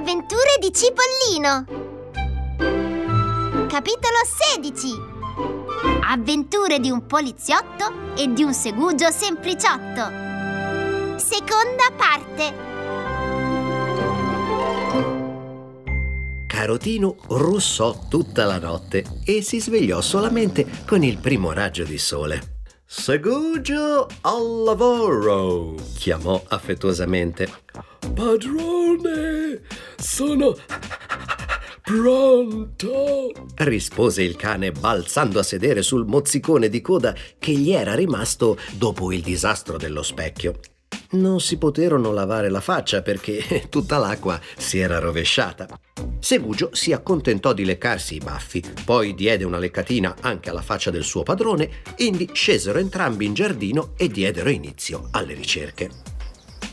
avventure di Cipollino. Capitolo 16. Avventure di un poliziotto e di un segugio sempliciotto. Seconda parte. Carotino russò tutta la notte e si svegliò solamente con il primo raggio di sole. Segugio al lavoro, chiamò affettuosamente. Padrone, sono pronto, rispose il cane balzando a sedere sul mozzicone di coda che gli era rimasto dopo il disastro dello specchio. Non si poterono lavare la faccia perché tutta l'acqua si era rovesciata. Segugio si accontentò di leccarsi i baffi, poi diede una leccatina anche alla faccia del suo padrone, indi scesero entrambi in giardino e diedero inizio alle ricerche.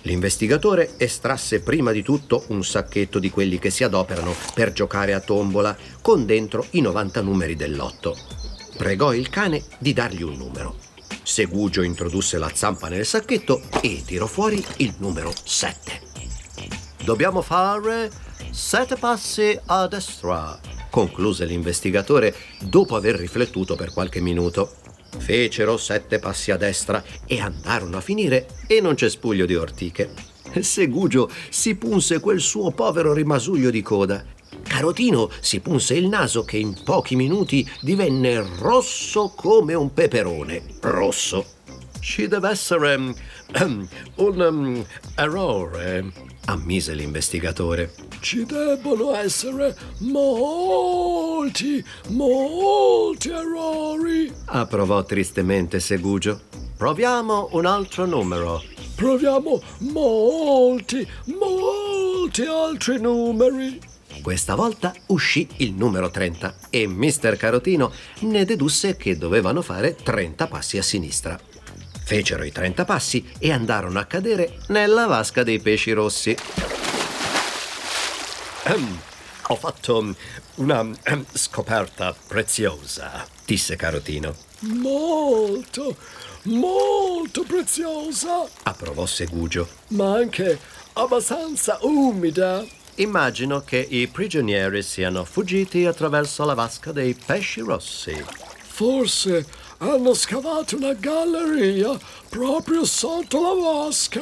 L'investigatore estrasse prima di tutto un sacchetto di quelli che si adoperano per giocare a tombola con dentro i 90 numeri del lotto. Pregò il cane di dargli un numero. Segugio introdusse la zampa nel sacchetto e tirò fuori il numero 7. Dobbiamo fare sette passi a destra, concluse l'investigatore dopo aver riflettuto per qualche minuto. Fecero sette passi a destra e andarono a finire in un cespuglio di ortiche. Segugio si punse quel suo povero rimasuglio di coda. Carotino si punse il naso che in pochi minuti divenne rosso come un peperone. Rosso. Ci deve essere um, un um, errore, ammise l'investigatore. Ci debbono essere molti, molti errori. Approvò tristemente Segugio. Proviamo un altro numero. Proviamo molti, molti altri numeri. Questa volta uscì il numero 30 e Mr. Carotino ne dedusse che dovevano fare 30 passi a sinistra. Fecero i 30 passi e andarono a cadere nella vasca dei pesci rossi. Um, ho fatto una um, scoperta preziosa, disse Carotino. Molto, molto preziosa, approvò Segugio. Ma anche abbastanza umida. Immagino che i prigionieri siano fuggiti attraverso la vasca dei pesci rossi. Forse hanno scavato una galleria proprio sotto la vasca.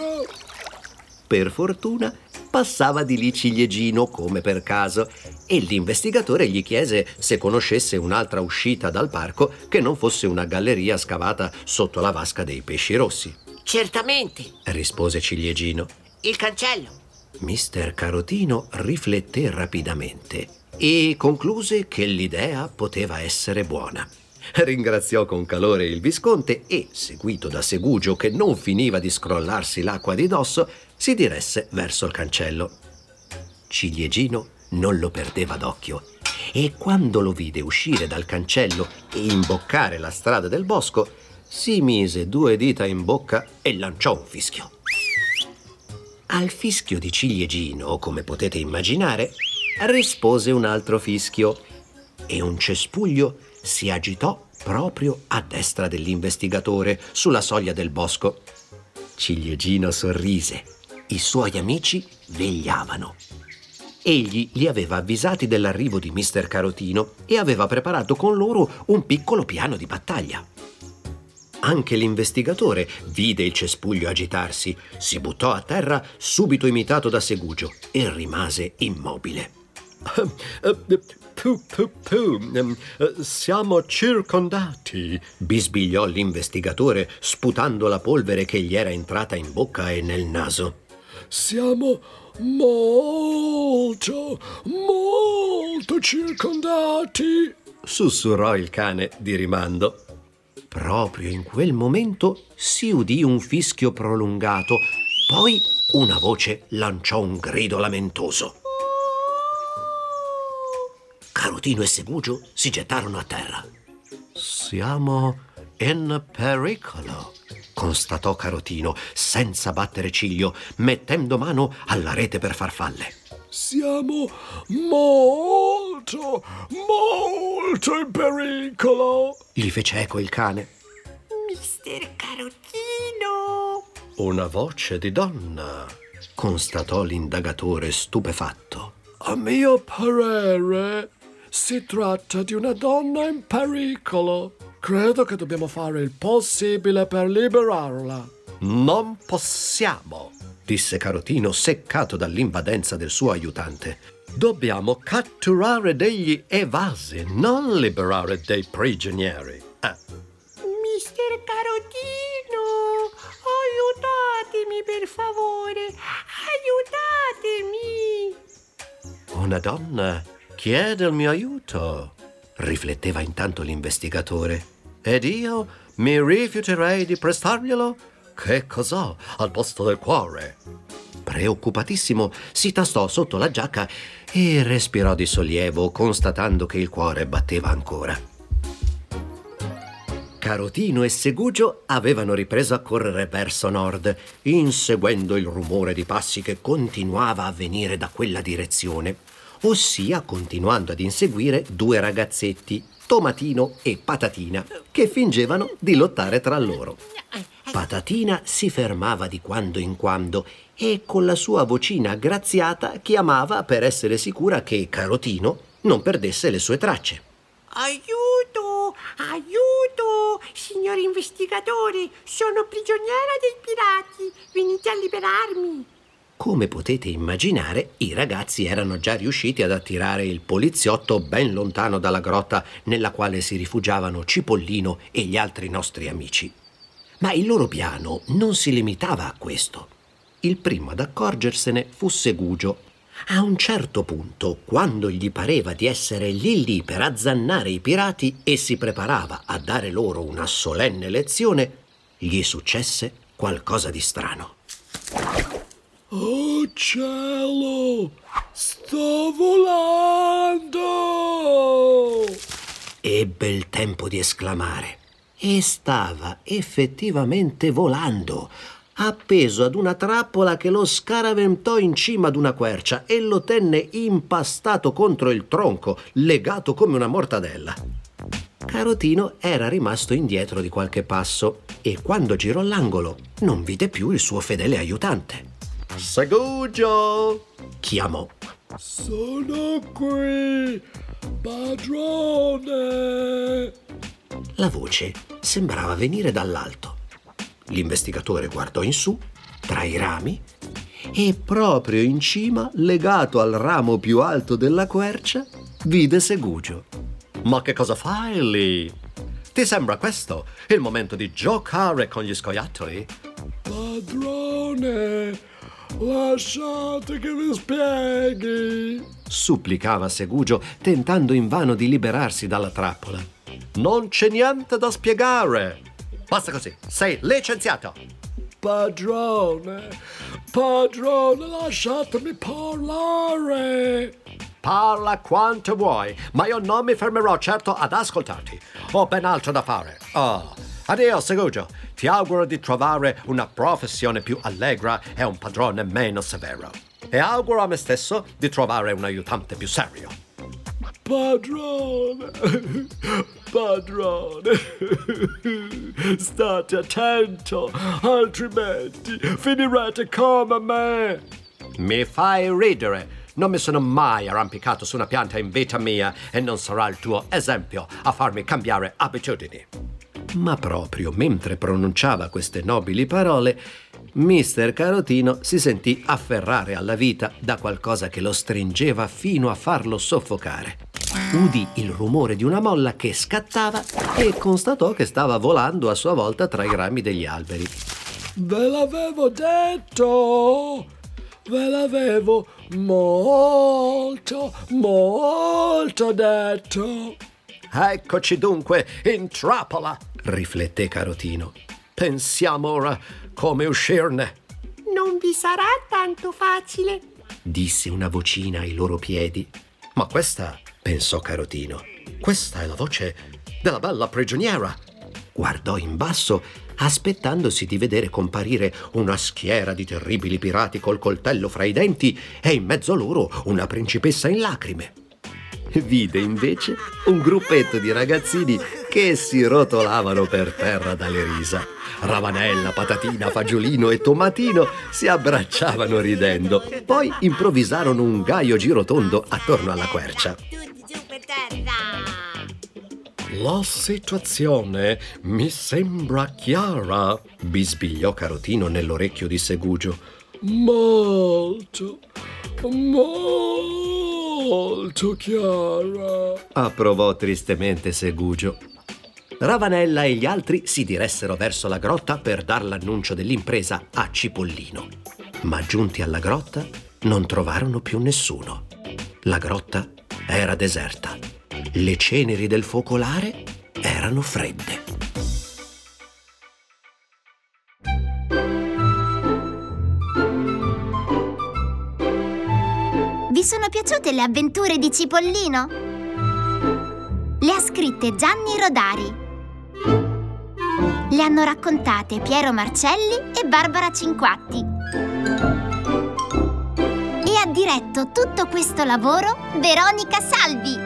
Per fortuna passava di lì ciliegino come per caso e l'investigatore gli chiese se conoscesse un'altra uscita dal parco che non fosse una galleria scavata sotto la vasca dei pesci rossi. Certamente, rispose ciliegino. Il cancello. Mister Carotino rifletté rapidamente e concluse che l'idea poteva essere buona. Ringraziò con calore il visconte e, seguito da Segugio che non finiva di scrollarsi l'acqua di dosso, si diresse verso il cancello. Ciliegino non lo perdeva d'occhio e quando lo vide uscire dal cancello e imboccare la strada del bosco, si mise due dita in bocca e lanciò un fischio. Al fischio di ciliegino, come potete immaginare, rispose un altro fischio e un cespuglio si agitò proprio a destra dell'investigatore sulla soglia del bosco. Ciliegino sorrise. I suoi amici vegliavano. Egli li aveva avvisati dell'arrivo di Mister Carotino e aveva preparato con loro un piccolo piano di battaglia. Anche l'investigatore vide il cespuglio agitarsi, si buttò a terra subito imitato da Segugio e rimase immobile. Puh, puh, puh. Siamo circondati, bisbigliò l'investigatore, sputando la polvere che gli era entrata in bocca e nel naso. Siamo molto, molto circondati, sussurrò il cane di rimando. Proprio in quel momento si udì un fischio prolungato, poi una voce lanciò un grido lamentoso. Carotino e Segugio si gettarono a terra. Siamo in pericolo, constatò Carotino senza battere ciglio, mettendo mano alla rete per farfalle. Siamo molto, molto in pericolo, gli fece eco il cane. Mister Carotino. Una voce di donna, constatò l'indagatore stupefatto. A mio parere si tratta di una donna in pericolo. Credo che dobbiamo fare il possibile per liberarla. Non possiamo, disse Carotino, seccato dall'invadenza del suo aiutante. Dobbiamo catturare degli evasi, non liberare dei prigionieri. Ah, Mister Carotino, aiutatemi per favore, aiutatemi. una donna chiede il mio aiuto, rifletteva intanto l'investigatore. Ed io mi rifiuterei di prestarglielo? Che cos'ho al posto del cuore? Preoccupatissimo, si tastò sotto la giacca e respirò di sollievo, constatando che il cuore batteva ancora. Carotino e Segugio avevano ripreso a correre verso nord, inseguendo il rumore di passi che continuava a venire da quella direzione, ossia continuando ad inseguire due ragazzetti, Tomatino e Patatina, che fingevano di lottare tra loro. Patatina si fermava di quando in quando e con la sua vocina aggraziata chiamava per essere sicura che Carotino non perdesse le sue tracce. Aiuto, aiuto, signor investigatore, sono prigioniera dei pirati, venite a liberarmi. Come potete immaginare, i ragazzi erano già riusciti ad attirare il poliziotto ben lontano dalla grotta nella quale si rifugiavano Cipollino e gli altri nostri amici. Ma il loro piano non si limitava a questo. Il primo ad accorgersene fu Segugio. A un certo punto, quando gli pareva di essere lì lì per azzannare i pirati e si preparava a dare loro una solenne lezione, gli successe qualcosa di strano. Oh cielo! Sto volando! Ebbe il tempo di esclamare e stava effettivamente volando, appeso ad una trappola che lo scaraventò in cima ad una quercia e lo tenne impastato contro il tronco, legato come una mortadella. Carotino era rimasto indietro di qualche passo e quando girò l'angolo non vide più il suo fedele aiutante. Segugio! chiamò. Sono qui, padrone! La voce sembrava venire dall'alto. L'investigatore guardò in su, tra i rami, e proprio in cima, legato al ramo più alto della quercia, vide Segugio. Ma che cosa fai lì? Ti sembra questo il momento di giocare con gli scoiattoli? Padrone, lasciate che vi spieghi. supplicava Segugio, tentando invano di liberarsi dalla trappola. Non c'è niente da spiegare. Basta così, sei licenziato. Padrone, padrone, lasciatemi parlare. Parla quanto vuoi, ma io non mi fermerò certo ad ascoltarti. Ho ben altro da fare. Oh, addio, Segugio. Ti auguro di trovare una professione più allegra e un padrone meno severo. E auguro a me stesso di trovare un aiutante più serio. Padrone, padrone, state attento, altrimenti finirete come me. Mi fai ridere. Non mi sono mai arrampicato su una pianta in vita mia e non sarà il tuo esempio a farmi cambiare abitudini. Ma proprio mentre pronunciava queste nobili parole, Mister Carotino si sentì afferrare alla vita da qualcosa che lo stringeva fino a farlo soffocare. Udì il rumore di una molla che scattava e constatò che stava volando a sua volta tra i rami degli alberi. Ve l'avevo detto, ve l'avevo molto, molto detto. Eccoci dunque in trappola, rifletté Carotino. Pensiamo ora come uscirne. Non vi sarà tanto facile. disse una vocina ai loro piedi. Ma questa, pensò Carotino, questa è la voce della bella prigioniera. Guardò in basso, aspettandosi di vedere comparire una schiera di terribili pirati col coltello fra i denti e in mezzo a loro una principessa in lacrime. Vide invece un gruppetto di ragazzini che si rotolavano per terra dalle risa. Ravanella, Patatina, Fagiolino e Tomatino si abbracciavano ridendo. Poi improvvisarono un gaio girotondo attorno alla quercia. Tutti giù per terra. La situazione mi sembra chiara. Bisbigliò Carotino nell'orecchio di Segugio. Molto, molto chiara. Approvò tristemente Segugio. Ravanella e gli altri si diressero verso la grotta per dar l'annuncio dell'impresa a Cipollino. Ma giunti alla grotta non trovarono più nessuno. La grotta era deserta. Le ceneri del focolare erano fredde. Vi sono piaciute le avventure di Cipollino? Le ha scritte Gianni Rodari. Le hanno raccontate Piero Marcelli e Barbara Cinquatti. E ha diretto tutto questo lavoro Veronica Salvi.